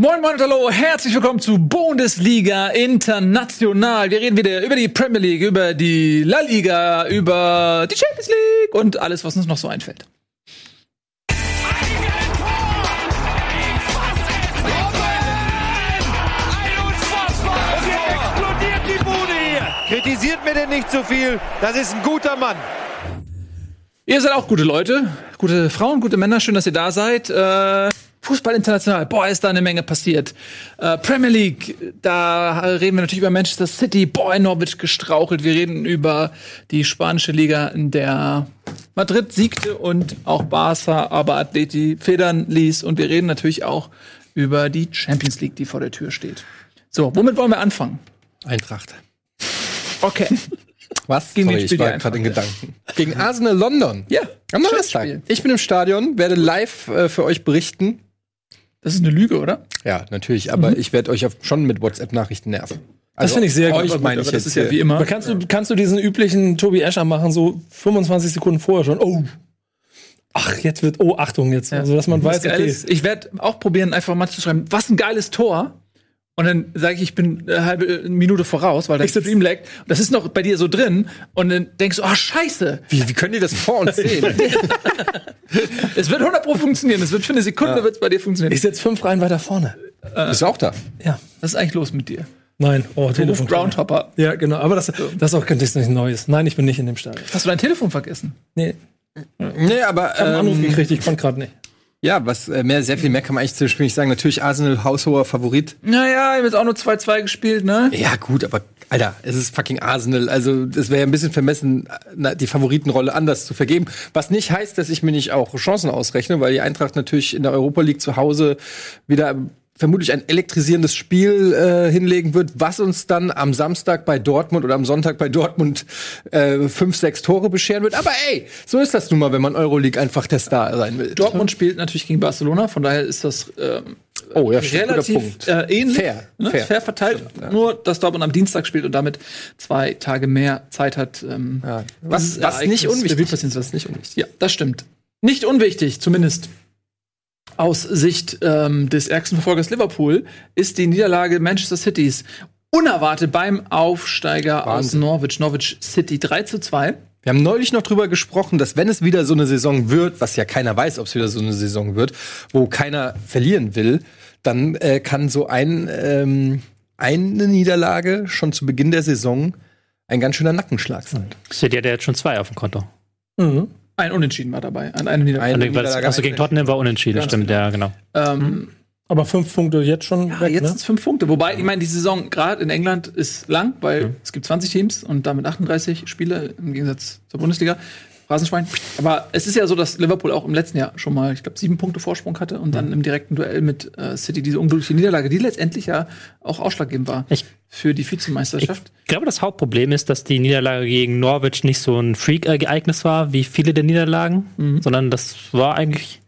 Moin Moin und Hallo, herzlich willkommen zu Bundesliga International. Wir reden wieder über die Premier League, über die La Liga, über die Champions League und alles, was uns noch so einfällt. Kritisiert mir denn nicht so viel. Das ist ein guter Mann. Ihr seid auch gute Leute, gute Frauen, gute Männer. Schön, dass ihr da seid. Äh, Fußball international, boah, ist da eine Menge passiert. Äh, Premier League, da reden wir natürlich über Manchester City, boah, in Norwich gestrauchelt. Wir reden über die spanische Liga, in der Madrid siegte und auch Barca, aber Atleti federn ließ. Und wir reden natürlich auch über die Champions League, die vor der Tür steht. So, womit wollen wir anfangen? Eintracht. Okay. Was? Gegen Sorry, ich war gerade in? Gedanken. Gegen Arsenal London. Ja, Am Donnerstag. Ich bin im Stadion, werde live äh, für euch berichten. Das ist eine Lüge, oder? Ja, natürlich, aber ich werde euch schon mit WhatsApp-Nachrichten nerven. Das finde ich sehr gut. Aber meine ich das ist ja wie immer. Aber kannst du, kannst du diesen üblichen Tobi Escher machen, so 25 Sekunden vorher schon? Oh. Ach, jetzt wird, oh, Achtung jetzt. Also, dass man Was weiß, okay. ist, ich werde auch probieren, einfach mal zu schreiben, was ein geiles Tor. Und dann sage ich, ich bin eine halbe Minute voraus, weil der Ich sitz- Stream laggt. Und das ist noch bei dir so drin. Und dann denkst du, oh, scheiße. Wie, wie können die das vor uns sehen? Es wird 100 pro funktionieren. Es wird für eine Sekunde wird's bei dir funktionieren. Ich sitze fünf Reihen weiter vorne. Bist du auch da? Ja. Was ist eigentlich los mit dir? Nein, oh, Telefon. Groundhopper. Ja, genau. Aber das, das ist auch ganz nichts Neues. Nein, ich bin nicht in dem Stadion. Hast du dein Telefon vergessen? Nee, Nee, aber ich habe einen Anruf ähm, gekriegt, ich konnte gerade nicht. Ja, was äh, mehr, sehr viel mehr kann man eigentlich zu dem Spiel nicht sagen. Natürlich Arsenal haushoher Favorit. Naja, ich habe jetzt auch nur 2-2 gespielt, ne? Ja, gut, aber Alter, es ist fucking Arsenal. Also, es wäre ja ein bisschen vermessen, die Favoritenrolle anders zu vergeben. Was nicht heißt, dass ich mir nicht auch Chancen ausrechne, weil die Eintracht natürlich in der Europa League zu Hause wieder vermutlich ein elektrisierendes Spiel äh, hinlegen wird, was uns dann am Samstag bei Dortmund oder am Sonntag bei Dortmund äh, fünf, sechs Tore bescheren wird. Aber ey, so ist das nun mal, wenn man Euroleague einfach der Star sein will. Dortmund spielt natürlich gegen Barcelona, von daher ist das ähm, oh, ja, stimmt, relativ Punkt. äh, ähnlich. Fair, ne? fair. fair. verteilt. Nur, dass Dortmund am Dienstag spielt und damit zwei Tage mehr Zeit hat. Ähm, Ja. Was, was nicht unwichtig ist. Was nicht unwichtig. Ja, das stimmt. Nicht unwichtig, zumindest aus Sicht ähm, des ärgsten Verfolgers Liverpool, ist die Niederlage Manchester Citys unerwartet beim Aufsteiger aus Wahnsinn. Norwich. Norwich City 3 zu 2. Wir haben neulich noch drüber gesprochen, dass wenn es wieder so eine Saison wird, was ja keiner weiß, ob es wieder so eine Saison wird, wo keiner verlieren will, dann äh, kann so ein, ähm, eine Niederlage schon zu Beginn der Saison ein ganz schöner Nackenschlag sein. City hat ja jetzt schon zwei auf dem Konto. Mhm. Ein Unentschieden war dabei. An einem Niederlage. Eine Also, was- Niederlage, also gegen eine- Tottenham war unentschieden, Ganz stimmt, ja, genau. Ähm, Aber fünf Punkte jetzt schon Ja, weg, jetzt ne? sind es fünf Punkte. Wobei, ich meine, die Saison gerade in England ist lang, weil es gibt 20 Teams und damit 38 Spiele im Gegensatz zur Bundesliga. Rasenschwein. Aber es ist ja so, dass Liverpool auch im letzten Jahr schon mal, ich glaube, sieben Punkte Vorsprung hatte und dann im direkten Duell mit äh, City diese unglückliche Niederlage, die letztendlich ja auch ausschlaggebend war Ich- für die Ich Vizemeisterschaft. glaube, das Hauptproblem ist, dass die Niederlage gegen Norwich nicht so ein Freak-Ereignis war, wie viele der Niederlagen, Mhm. sondern das war eigentlich.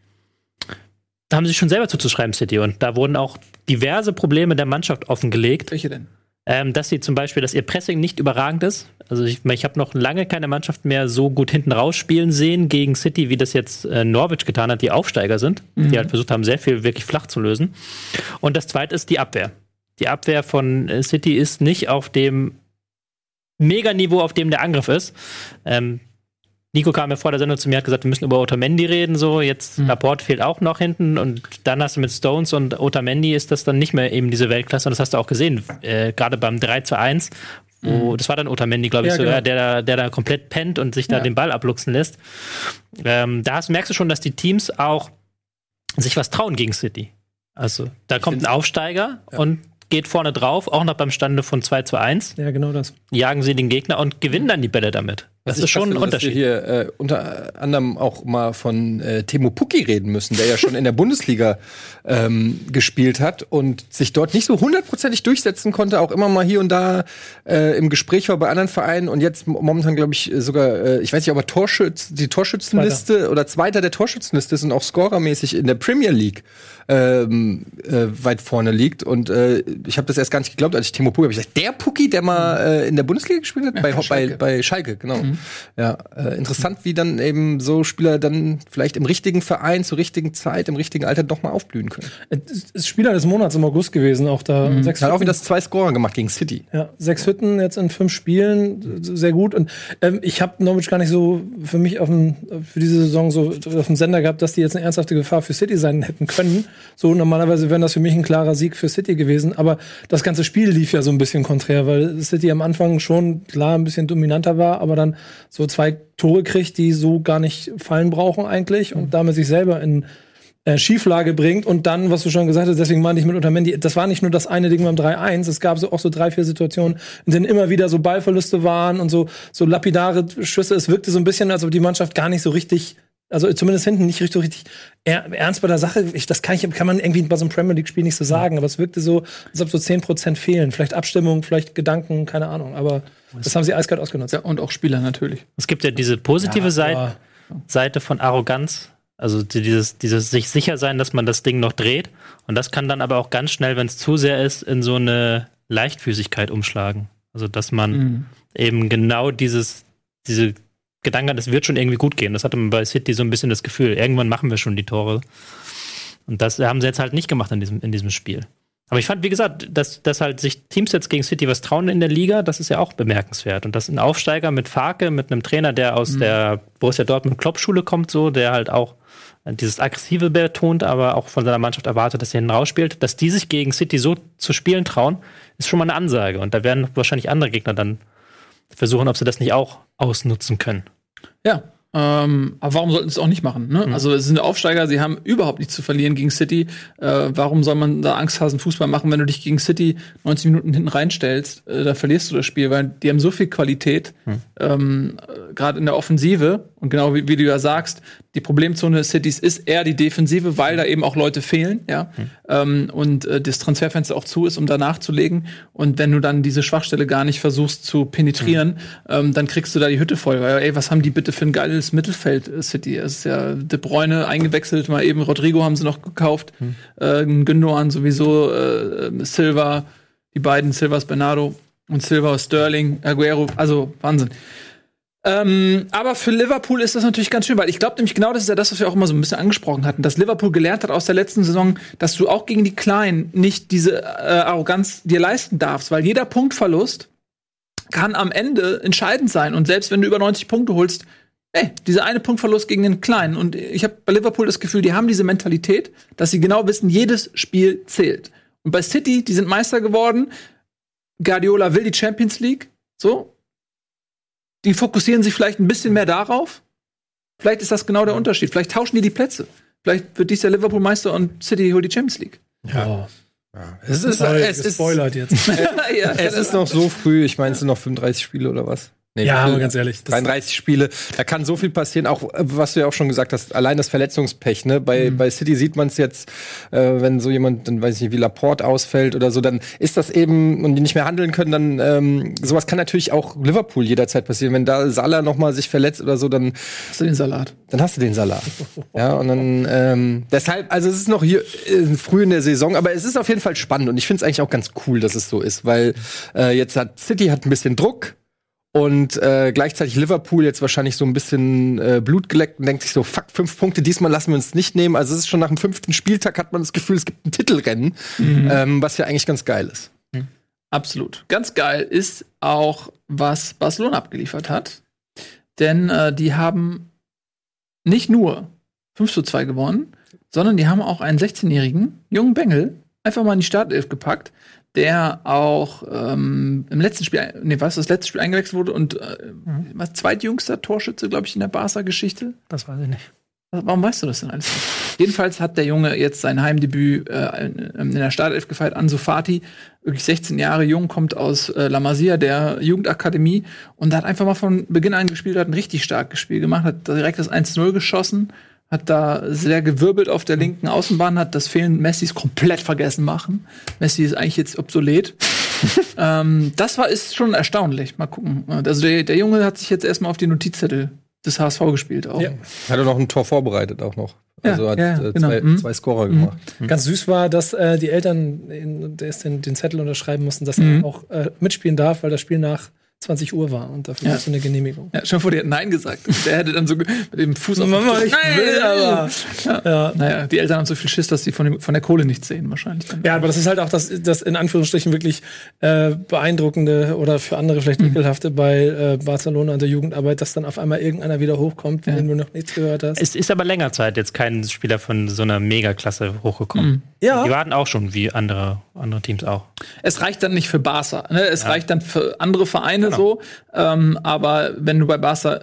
Da haben sie sich schon selber zuzuschreiben, City. Und da wurden auch diverse Probleme der Mannschaft offengelegt. Welche denn? Ähm, dass sie zum Beispiel, dass ihr Pressing nicht überragend ist. Also ich, ich habe noch lange keine Mannschaft mehr so gut hinten rausspielen sehen gegen City, wie das jetzt äh, Norwich getan hat, die Aufsteiger sind, die halt versucht haben, sehr viel wirklich flach zu lösen. Und das zweite ist die Abwehr. Die Abwehr von äh, City ist nicht auf dem Meganiveau, auf dem der Angriff ist. Ähm, Nico kam ja vor der Sendung zu mir, hat gesagt, wir müssen über Otamendi reden, so. Jetzt Laporte fehlt auch noch hinten und dann hast du mit Stones und Otamendi ist das dann nicht mehr eben diese Weltklasse und das hast du auch gesehen, äh, gerade beim 3 zu 1, wo, das war dann Otamendi, glaube ich, Ja, sogar, genau. der, da- der da komplett pennt und sich da Ja. den Ball abluchsen lässt. Ähm, da hast, merkst du schon, dass die Teams auch sich was trauen gegen City. Also, da kommt ein Aufsteiger und geht vorne drauf, auch noch beim Stande von 2 zu 1, Ja, genau das. jagen sie den Gegner und gewinnen dann die Bälle damit. Das ist schon ein finde, dass Unterschied. wir hier äh, unter anderem auch mal von äh, Timo Pukki reden müssen, der ja schon in der Bundesliga ähm, gespielt hat und sich dort nicht so hundertprozentig durchsetzen konnte, auch immer mal hier und da äh, im Gespräch war bei anderen Vereinen und jetzt momentan, glaube ich, sogar, äh, ich weiß nicht, ob er Torschütz, die Torschützenliste oder Zweiter der Torschützenliste ist und auch scorermäßig in der Premier League ähm, äh, weit vorne liegt. Und äh, ich habe das erst gar nicht geglaubt, als ich Timo Pukki habe ich gesagt, der Pukki, der mal äh, in der Bundesliga gespielt hat, bei, bei bei, Schalke. bei Schalke, genau. Ja, äh, interessant, wie dann eben so Spieler dann vielleicht im richtigen Verein, zur richtigen Zeit, im richtigen Alter doch mal aufblühen können. Es ist Spieler des Monats im August gewesen, auch da. Sechs Er hat auch wieder zwei Scorer gemacht gegen City. Ja, sechs Hütten jetzt in fünf Spielen, sehr gut. Und ähm, ich habe Norwich gar nicht so für mich auf dem, für diese Saison so auf dem Sender gehabt, dass die jetzt eine ernsthafte Gefahr für City sein hätten können. So normalerweise wäre das für mich ein klarer Sieg für City gewesen. Aber das ganze Spiel lief ja so ein bisschen konträr, weil City am Anfang schon klar ein bisschen dominanter war, aber dann so zwei Tore kriegt, die so gar nicht fallen brauchen eigentlich und damit sich selber in äh, Schieflage bringt und dann, was du schon gesagt hast, deswegen meinte ich mit Otamendi, das war nicht nur das eine Ding beim 3-1, es gab so auch so drei, vier Situationen, in denen immer wieder so Ballverluste waren und so, so lapidare Schüsse. Es wirkte so ein bisschen, als ob die Mannschaft gar nicht so richtig, also zumindest hinten nicht richtig, richtig er, ernst bei der Sache. Ich, das kann, ich, kann man irgendwie bei so einem Premier League-Spiel nicht so sagen, aber es wirkte so, als ob so 10% fehlen. Vielleicht Abstimmung, vielleicht Gedanken, keine Ahnung, aber das haben sie eiskalt ausgenutzt. Ja, und auch Spieler natürlich. Es gibt ja diese positive Ja, Seite, Seite von Arroganz. Also die- dieses, dieses sich sicher sein, dass man das Ding noch dreht. Und das kann dann aber auch ganz schnell, wenn es zu sehr ist, in so eine Leichtfüßigkeit umschlagen. Also dass man Mhm. eben genau dieses, diese Gedanken hat, es wird schon irgendwie gut gehen. Das hatte man bei City so ein bisschen das Gefühl. Irgendwann machen wir schon die Tore. Und das haben sie jetzt halt nicht gemacht in diesem, in diesem Spiel. Aber ich fand, wie gesagt, dass, dass halt sich Teams jetzt gegen City was trauen in der Liga, das ist ja auch bemerkenswert. Und dass ein Aufsteiger mit Farke, mit einem Trainer, der aus der Borussia Dortmund Klopp-Schule kommt, so, der halt auch dieses Aggressive betont, aber auch von seiner Mannschaft erwartet, dass er hinten rausspielt, dass die sich gegen City so zu spielen trauen, ist schon mal eine Ansage. Und da werden wahrscheinlich andere Gegner dann versuchen, ob sie das nicht auch ausnutzen können. Ja. Ähm, aber warum sollten sie es auch nicht machen? Ne? Also es sind Aufsteiger, sie haben überhaupt nichts zu verlieren gegen City. Äh, warum soll man da Angsthasen Fußball machen, wenn du dich gegen City 90 Minuten hinten reinstellst? Äh, da verlierst du das Spiel, weil die haben so viel Qualität, ähm, äh, gerade in der Offensive. Und genau wie, wie du ja sagst, die Problemzone Cities ist eher die Defensive, weil da eben auch Leute fehlen, ja. Ähm, und äh, das Transferfenster auch zu ist, um da nachzulegen. Und wenn du dann diese Schwachstelle gar nicht versuchst zu penetrieren, ähm, dann kriegst du da die Hütte voll. Weil, ey, was haben die bitte für ein geiles Mittelfeld äh, City? Es ist ja De Bruyne eingewechselt, mal eben Rodrigo haben sie noch gekauft, äh, Gündogan sowieso, äh, Silva, die beiden, Silvas Bernardo und Silva Sterling, Aguero, also Wahnsinn. Ähm, aber für Liverpool ist das natürlich ganz schön, weil ich glaube nämlich genau das ist ja das, was wir auch immer so ein bisschen angesprochen hatten, dass Liverpool gelernt hat aus der letzten Saison, dass du auch gegen die Kleinen nicht diese äh, Arroganz dir leisten darfst, weil jeder Punktverlust kann am Ende entscheidend sein und selbst wenn du über 90 Punkte holst, ey, dieser eine Punktverlust gegen den Kleinen und ich habe bei Liverpool das Gefühl, die haben diese Mentalität, dass sie genau wissen, jedes Spiel zählt. Und bei City, die sind Meister geworden, Guardiola will die Champions League, so, die fokussieren sich vielleicht ein bisschen mehr darauf. Vielleicht ist das genau der Unterschied. Vielleicht tauschen die die Plätze. Vielleicht wird dies der Liverpool Meister und City holt die Champions League. Ja. Es ist, Sorry, es ist, gespoilert jetzt. ja, es ist noch so früh. Ich meine, es sind noch 35 Spiele oder was? Nee, Ja, aber ganz ehrlich, das- 33 Spiele. Da kann so viel passieren. Auch, äh, was du ja auch schon gesagt hast, allein das Verletzungspech. Ne? Bei, bei City sieht man es jetzt, äh, wenn so jemand, dann weiß ich nicht, wie Laporte ausfällt oder so, dann ist das eben, und die nicht mehr handeln können, dann ähm, sowas kann natürlich auch Liverpool jederzeit passieren. Wenn da Salah noch mal sich verletzt oder so, dann hast du den Salat. dann hast du den Salat. Ja, und dann ähm, deshalb, also es ist noch hier äh, früh in der Saison, aber es ist auf jeden Fall spannend und ich finde es eigentlich auch ganz cool, dass es so ist, weil äh, jetzt hat City hat ein bisschen Druck und äh, gleichzeitig Liverpool jetzt wahrscheinlich so ein bisschen äh, Blut geleckt und denkt sich so, fuck, fünf Punkte, diesmal lassen wir uns nicht nehmen. Also es ist schon nach dem fünften Spieltag hat man das Gefühl, es gibt ein Titelrennen, ähm, was ja eigentlich ganz geil ist. Absolut. Ganz geil ist auch, was Barcelona abgeliefert hat. Denn äh, die haben nicht nur 5 zu 2 gewonnen, sondern die haben auch einen 16-jährigen jungen Bengel einfach mal in die Startelf gepackt, der auch ähm, im letzten Spiel, nee, was, das letzte Spiel eingewechselt wurde und äh, was zweitjüngster Torschütze, glaube ich, in der Barca-Geschichte. Das weiß ich nicht. Warum weißt du das denn alles? Jedenfalls hat der Junge jetzt sein Heimdebüt äh, in, in der Startelf gefeiert. Ansu Fati, wirklich 16 Jahre jung, kommt aus äh, La Masia, der Jugendakademie, und hat einfach mal von Beginn an gespielt, hat ein richtig starkes Spiel gemacht, hat direkt das 1-0 geschossen, hat da sehr gewirbelt auf der linken Außenbahn, hat das Fehlen Messis komplett vergessen machen. Messi ist eigentlich jetzt obsolet. ähm, das war ist schon erstaunlich. Mal gucken. Also der, der Junge hat sich jetzt erstmal auf die Notizzettel des HSV gespielt auch. Ja. Hat er noch ein Tor vorbereitet auch noch. Ja, Also hat ja, äh, genau. zwei, Mhm. zwei Scorer gemacht. Ganz süß war, dass äh, die Eltern in, der ist den, den Zettel unterschreiben mussten, dass Mhm. er auch äh, mitspielen darf, weil das Spiel nach 20 Uhr war und dafür Ja. du eine Genehmigung. Ja, schon vor, der hat Nein gesagt. Und der hätte dann so mit dem Fuß auf Mama, ich Nein, will aber. Ja. Ja. Naja, die Eltern haben so viel Schiss, dass sie von, dem, von der Kohle nichts sehen, wahrscheinlich. Dann. Ja, aber das ist halt auch das, das in Anführungsstrichen wirklich äh, beeindruckende oder für andere vielleicht Mhm. ekelhafte bei äh, Barcelona und der Jugendarbeit, dass dann auf einmal irgendeiner wieder hochkommt, von Ja. dem du noch nichts gehört hast. Es ist aber länger Zeit jetzt kein Spieler von so einer Megaklasse hochgekommen. ja, Die warten auch schon, wie andere, andere Teams auch. Es reicht dann nicht für Barca. Ne? Es reicht dann für andere Vereine Genau. so. Ähm, aber wenn du bei Barca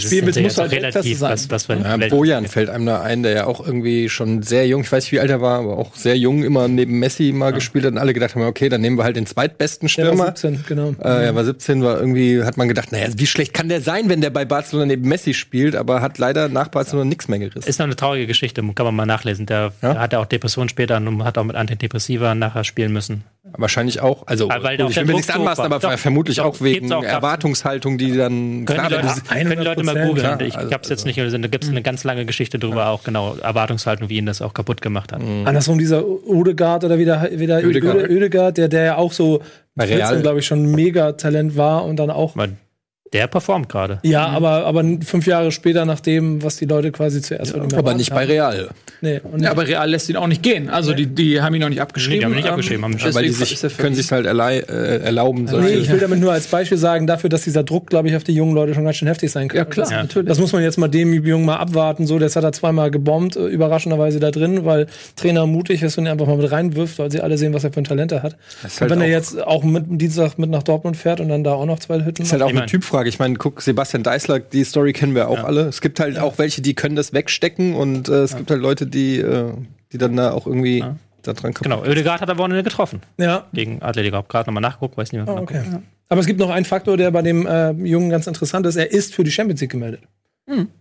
spielen willst, ja musst du halt relativ sein. was, was wir Ja, Bojan fällt einem da ein, der ja auch irgendwie schon sehr jung, ich weiß nicht, wie alt er war, aber auch sehr jung immer neben Messi mal gespielt hat und alle gedacht haben, okay, dann nehmen wir halt den zweitbesten der war Stürmer. 17, genau. Äh, er war 17, war irgendwie, hat man gedacht, naja, wie schlecht kann der sein, wenn der bei Barcelona neben Messi spielt, aber hat leider nach Barcelona nichts mehr gerissen. Ist noch eine traurige Geschichte, kann man mal nachlesen. Der Ja? hatte auch Depressionen später und hat auch mit Antidepressiva nachher spielen müssen. Wahrscheinlich auch, also Ah, weil ich will mir nichts anmaßen, aber Doch, vermutlich doch, auch wegen auch. Erwartungshaltung, die dann Können klar, die, wenn Leute, können die Leute mal 100%, googeln. klar. Ich Also- hab's jetzt nicht gelesen. Da gibt's eine ganz lange Geschichte drüber auch, genau. Erwartungshaltung, wie ihn das auch kaputt gemacht hat. Andersrum dieser Odegaard oder wieder wieder Oedegaard. Ödegaard, Ödegaard der der ja auch so Bei 14, Real. glaube ich schon ein mega Talent war und dann auch Weil der performt gerade. ja, aber aber fünf Jahre später nach dem, was die Leute quasi zuerst von ihm aber nicht bei haben. Real. Nee, und Ja, aber Real lässt ihn auch nicht gehen. Also die, die haben ihn noch nicht abgeschrieben. Nee, die haben ihn nicht Ähm, abgeschrieben, haben- Weil die ist sich, er können sich halt erlei äh, erlauben. Nee, solche- ich will damit nur als Beispiel sagen, dafür, dass dieser Druck, glaube ich, auf die jungen Leute schon ganz schön heftig sein kann. Ja, klar, Das, Ja. natürlich. das muss man jetzt mal dem Jungen mal abwarten. So, das hat er zweimal gebombt, äh, überraschenderweise da drin, weil Trainer mutig ist und ihn einfach mal mit reinwirft, weil sie alle sehen, was er für ein Talent er hat. Ist halt wenn er jetzt auch mit Dienstag mit nach Dortmund fährt und dann da auch noch zwei Hütten ist halt auch Ich eine mein- Typfrage. Ich meine, guck, Sebastian Deißler, die Story kennen wir auch alle. Es gibt halt auch welche, die können das wegstecken und äh, es gibt halt Leute, die, äh, die dann da auch irgendwie da dran kaputt Genau, Ödegaard hat am Wochenende getroffen. Ja, Gegen Atletico. Hab gerade nochmal nachgeguckt, weiß nicht mehr. oh, okay. Aber es gibt noch einen Faktor, der bei dem äh, Jungen ganz interessant ist. Er ist für die Champions League gemeldet.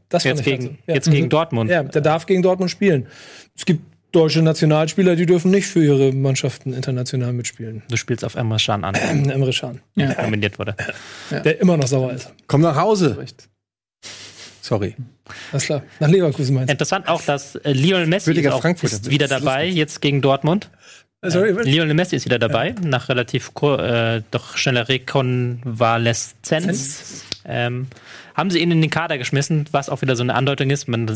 Das fand Jetzt, gegen, halt so. Ja. jetzt gegen Dortmund. Ja, der darf gegen Dortmund spielen. Es gibt deutsche Nationalspieler, die dürfen nicht für ihre Mannschaften international mitspielen. Du spielst auf Emre Can an, Emre Can, der nominiert wurde. der immer noch sauer ist. Komm nach Hause. Sorry. Alles klar. Nach Leverkusen meinst Interessant auch, dass äh, Lionel Messi ist, auch, ist wieder dabei, jetzt gegen Dortmund. du? Sorry, Lionel Messi ist wieder dabei, nach relativ kur- äh, doch schneller Rekonvaleszenz. Ähm, haben sie ihn in den Kader geschmissen, was auch wieder so eine Andeutung ist. Man,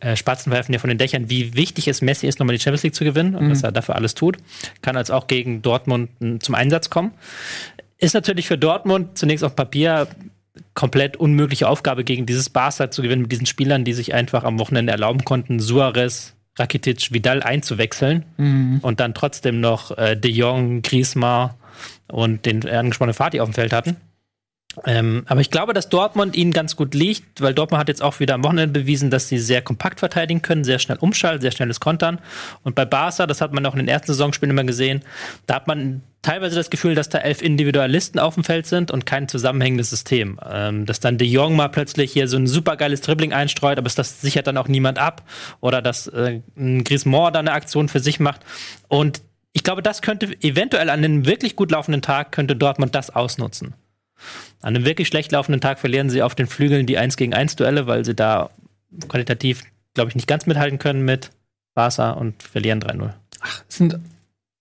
äh, Spatzen werfen ja von den Dächern, wie wichtig es Messi ist, nochmal die Champions League zu gewinnen und was er dafür alles tut. Kann als auch gegen Dortmund m, zum Einsatz kommen. Ist natürlich für Dortmund zunächst auf Papier komplett unmögliche Aufgabe, gegen dieses Barca zu gewinnen mit diesen Spielern, die sich einfach am Wochenende erlauben konnten, Suarez, Rakitic, Vidal einzuwechseln und dann trotzdem noch äh, De Jong, Griezmann und den angesprochenen Fatih auf dem Feld hatten. Ähm, aber ich glaube, dass Dortmund ihnen ganz gut liegt, weil Dortmund hat jetzt auch wieder am Wochenende bewiesen, dass sie sehr kompakt verteidigen können, sehr schnell umschalten, sehr schnelles Kontern. Und bei Barca, das hat man auch in den ersten Saisonspielen immer gesehen, da hat man teilweise das Gefühl, dass da elf Individualisten auf dem Feld sind und kein zusammenhängendes System. Ähm, dass dann De Jong mal plötzlich hier so ein supergeiles Dribbling einstreut, aber das sichert dann auch niemand ab. Oder dass äh, ein Griezmann da eine Aktion für sich macht. Und ich glaube, das könnte eventuell an einem wirklich gut laufenden Tag könnte Dortmund das ausnutzen. An einem wirklich schlecht laufenden Tag verlieren sie auf den Flügeln die 1 gegen 1 Duelle, weil sie da qualitativ, glaube ich, nicht ganz mithalten können mit Barca und verlieren 3-0. Es sind,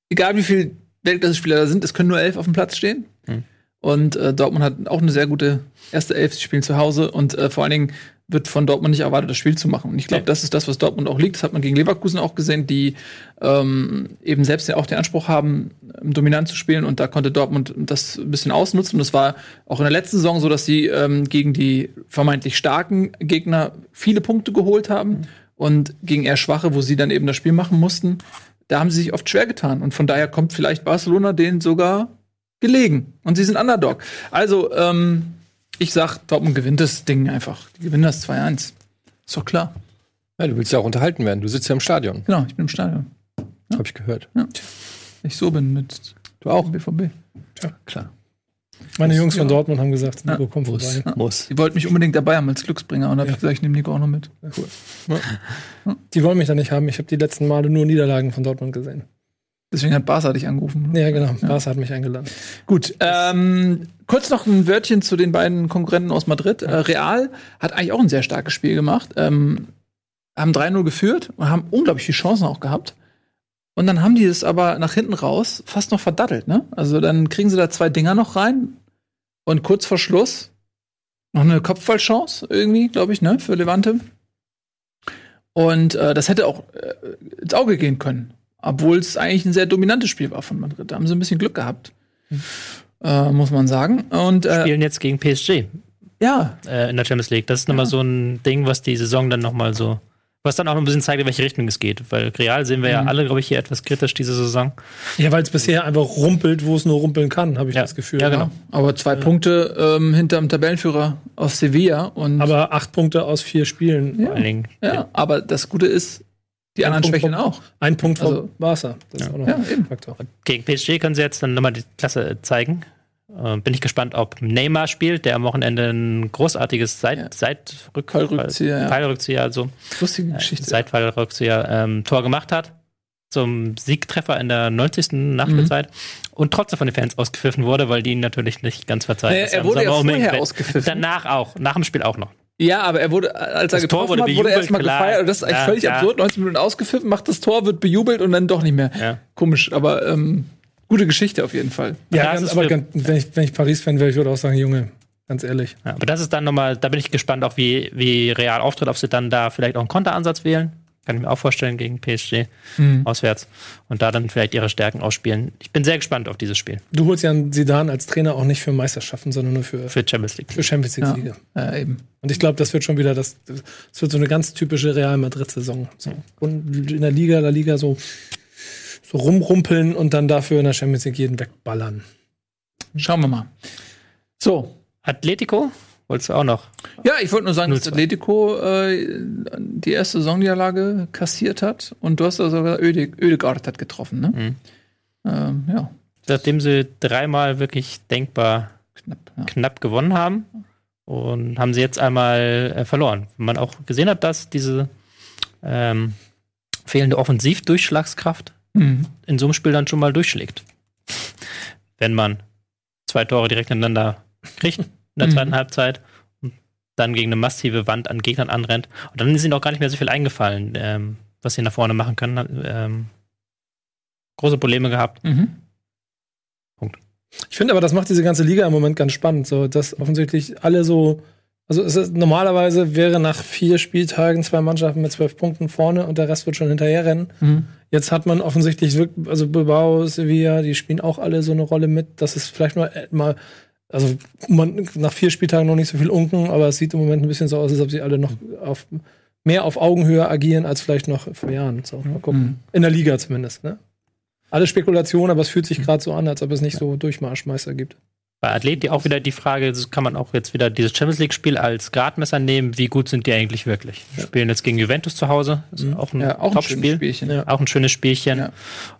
egal wie viele Weltklasse-Spieler da sind, es können nur elf auf dem Platz stehen. Mhm. Und äh, Dortmund hat auch eine sehr gute erste Elf, sie spielen zu Hause und äh, vor allen Dingen wird von Dortmund nicht erwartet, das Spiel zu machen. Und ich glaube, Nee. das ist das, was Dortmund auch liegt. Das hat man gegen Leverkusen auch gesehen, die ähm, eben selbst ja auch den Anspruch haben, ähm, dominant zu spielen. Und da konnte Dortmund das ein bisschen ausnutzen. Und es war auch in der letzten Saison so, dass sie ähm, gegen die vermeintlich starken Gegner viele Punkte geholt haben. Und gegen eher schwache, wo sie dann eben das Spiel machen mussten, da haben sie sich oft schwer getan. Und von daher kommt vielleicht Barcelona denen sogar gelegen. Und sie sind Underdog. Also, ähm, ich sag, Dortmund gewinnt das Ding einfach. Die gewinnen das 2-1. Ist doch klar. Ja, du willst ja auch unterhalten werden. Du sitzt ja im Stadion, Genau, ich bin im Stadion. habe ich gehört. Ja. Ich so bin mit Du auch? BVB. Ja, klar. Meine Jungs von Ja. Dortmund haben gesagt, Nico, Ja. komm vorbei. Ja. Muss. Die wollten mich unbedingt dabei haben als Glücksbringer. Und da hab ich gesagt, ich nehme Nico auch noch mit. Die wollen mich da nicht haben. Ich habe die letzten Male nur Niederlagen von Dortmund gesehen. Deswegen hat Barca dich angerufen. Ja, genau. Barca hat mich eingeladen. Gut, ähm, kurz noch ein Wörtchen zu den beiden Konkurrenten aus Madrid. Äh, Real hat eigentlich auch ein sehr starkes Spiel gemacht. Ähm, haben 3-0 geführt und haben unglaublich viele Chancen auch gehabt. Und dann haben die es aber nach hinten raus fast noch verdattelt, ne? Also dann kriegen sie da zwei Dinger noch rein. Und kurz vor Schluss noch eine Kopfballchance irgendwie, glaube ich, ne, für Levante. Und äh, das hätte auch äh, ins Auge gehen können. Obwohl es eigentlich ein sehr dominantes Spiel war von Madrid. Da haben sie ein bisschen Glück gehabt. Äh, muss man sagen. Und äh, Spielen jetzt gegen PSG ja, äh, in der Champions League. Das ist nochmal so ein Ding, was die Saison dann nochmal so. Was dann auch ein bisschen zeigt, in welche Richtung es geht. Weil real sehen wir ja alle, glaube ich, hier etwas kritisch diese Saison. Ja, weil es bisher einfach rumpelt, wo es nur rumpeln kann, habe ich Ja. das Gefühl. Ja, genau. aber zwei Punkte ähm, hinterm Tabellenführer aus Sevilla. Und Aber acht Punkte aus vier Spielen. Vor allen Dingen. ja, aber das Gute ist, die anderen Punkt schwächeln auch. Ein Punkt Also- vom Barca. Das ist auch noch Ja, ein eben. Faktor. Gegen PSG können sie jetzt dann nochmal die Klasse zeigen. Äh, bin ich gespannt, ob Neymar spielt, der am Wochenende ein großartiges Seit Ja. Seitrück Fallrückzieher, ja. Fallrückzieher, also Lustige Geschichte. Seitfallrückzieher ähm, Tor gemacht hat. Zum Siegtreffer in der 90. Nachspielzeit und trotzdem von den Fans ausgepfiffen wurde, weil die ihn natürlich nicht ganz verzeihen. Naja, er wurde ja vorher ausgepfiffen. Danach auch, nach dem Spiel auch noch. Ja, aber er wurde, als er Das Tor getroffen wurde hat, wurde er erstmal gefeiert. Und das ist eigentlich Ja, völlig ja. absurd. 19 Minuten ausgepfiffen, macht das Tor, wird bejubelt und dann doch nicht mehr. Ja. Komisch, aber ähm, gute Geschichte auf jeden Fall. Ja, das ganz, ist aber ganz, wenn ich, wenn ich Paris-Fan wäre, ich würde auch sagen, Junge, ganz ehrlich. Ja, aber das ist dann nochmal, da bin ich gespannt, auch wie, wie Real auftritt, ob sie dann da vielleicht auch einen Konteransatz wählen. Kann ich mir auch vorstellen gegen PSG auswärts. Und da dann vielleicht ihre Stärken ausspielen. Ich bin sehr gespannt auf dieses Spiel Du holst ja einen Zidane als Trainer auch nicht für Meisterschaften, sondern nur für, für Champions League. für Champions Ja, League-Siege. äh, eben. Und ich glaube, das wird schon wieder das, das wird so eine ganz typische Real Madrid-Saison. So. Und in der Liga, der Liga so, so rumrumpeln und dann dafür in der Champions League jeden wegballern. Schauen wir mal. So. Atletico, wolltest du auch noch? Ja, ich wollte nur sagen, dass 0-2. Atletico äh, die erste Saisonniederlage kassiert hat. Und du hast da sogar Öde, Ödegaard hat getroffen, ne? Mhm. Ähm, ja, Seitdem sie dreimal wirklich denkbar knapp. Ja. knapp gewonnen haben und haben sie jetzt einmal äh, verloren. Man auch gesehen hat, dass diese ähm, fehlende Offensivdurchschlagskraft Mhm. in so einem Spiel dann schon mal durchschlägt. Wenn man zwei Tore direkt hintereinander kriegt in der Mhm. zweiten Halbzeit und dann gegen eine massive Wand an Gegnern anrennt. Und dann ist ihnen auch gar nicht mehr so viel eingefallen, ähm, was sie nach vorne machen können. Ähm, große Probleme gehabt. Mhm. Ich finde aber, das macht diese ganze Liga im Moment ganz spannend, so dass offensichtlich alle so. Also es ist, normalerweise wäre nach vier Spieltagen zwei Mannschaften mit zwölf Punkten vorne und der Rest wird schon hinterher rennen. Mhm. Jetzt hat man offensichtlich wirklich, also Bilbao, Sevilla, die spielen auch alle so eine Rolle mit. Das ist vielleicht mal, äh, mal also man, nach vier Spieltagen noch nicht so viel unken, aber es sieht im Moment ein bisschen so aus, als ob sie alle noch auf, mehr auf Augenhöhe agieren als vielleicht noch vor Jahren. So, mal gucken. Mhm. In der Liga zumindest, ne? Alle Spekulationen, aber es fühlt sich gerade so an, als ob es nicht so Durchmarschmeister gibt. Bei Athleti auch wieder die Frage, kann man auch jetzt wieder dieses Champions League-Spiel als Gradmesser nehmen, wie gut sind die eigentlich wirklich? Wir spielen jetzt gegen Juventus zu Hause, das ist auch ein Ja, auch ein schönes Top-Spiel. Spielchen. Ja. Auch ein schönes Spielchen. Ja.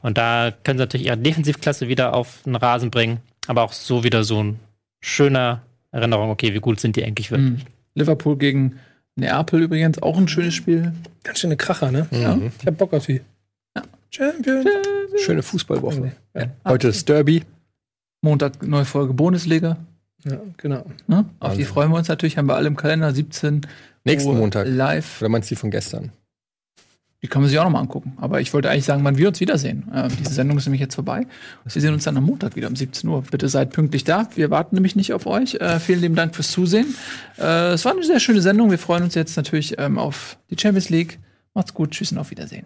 Und da können sie natürlich ihre Defensivklasse wieder auf den Rasen bringen, aber auch so wieder so ein schöner Erinnerung, okay, wie gut sind die eigentlich wirklich? Mhm. Liverpool gegen Neapel übrigens, auch ein schönes Spiel. Ganz schöne Kracher, ne? Mhm. Ich hab Bock auf die. Champion. Schöne Fußballwoche. Ja, Heute ist Derby. Montag neue Folge Bundesliga. ja, genau. Ne? Auf die Wahnsinn. freuen wir uns natürlich, haben wir alle im Kalender 17 Nächsten Uhr Montag. live. Oder meinst du die von gestern? Die kann man sich auch noch mal angucken. Aber ich wollte eigentlich sagen, wann wir uns wiedersehen. Ähm, diese Sendung ist nämlich jetzt vorbei. Wir sehen uns dann am Montag wieder um 17 Uhr. Bitte seid pünktlich da. Wir warten nämlich nicht auf euch. Äh, vielen lieben Dank fürs Zusehen. Äh, es war eine sehr schöne Sendung. Wir freuen uns jetzt natürlich ähm, auf die Champions League. Macht's gut. Tschüss und auf Wiedersehen.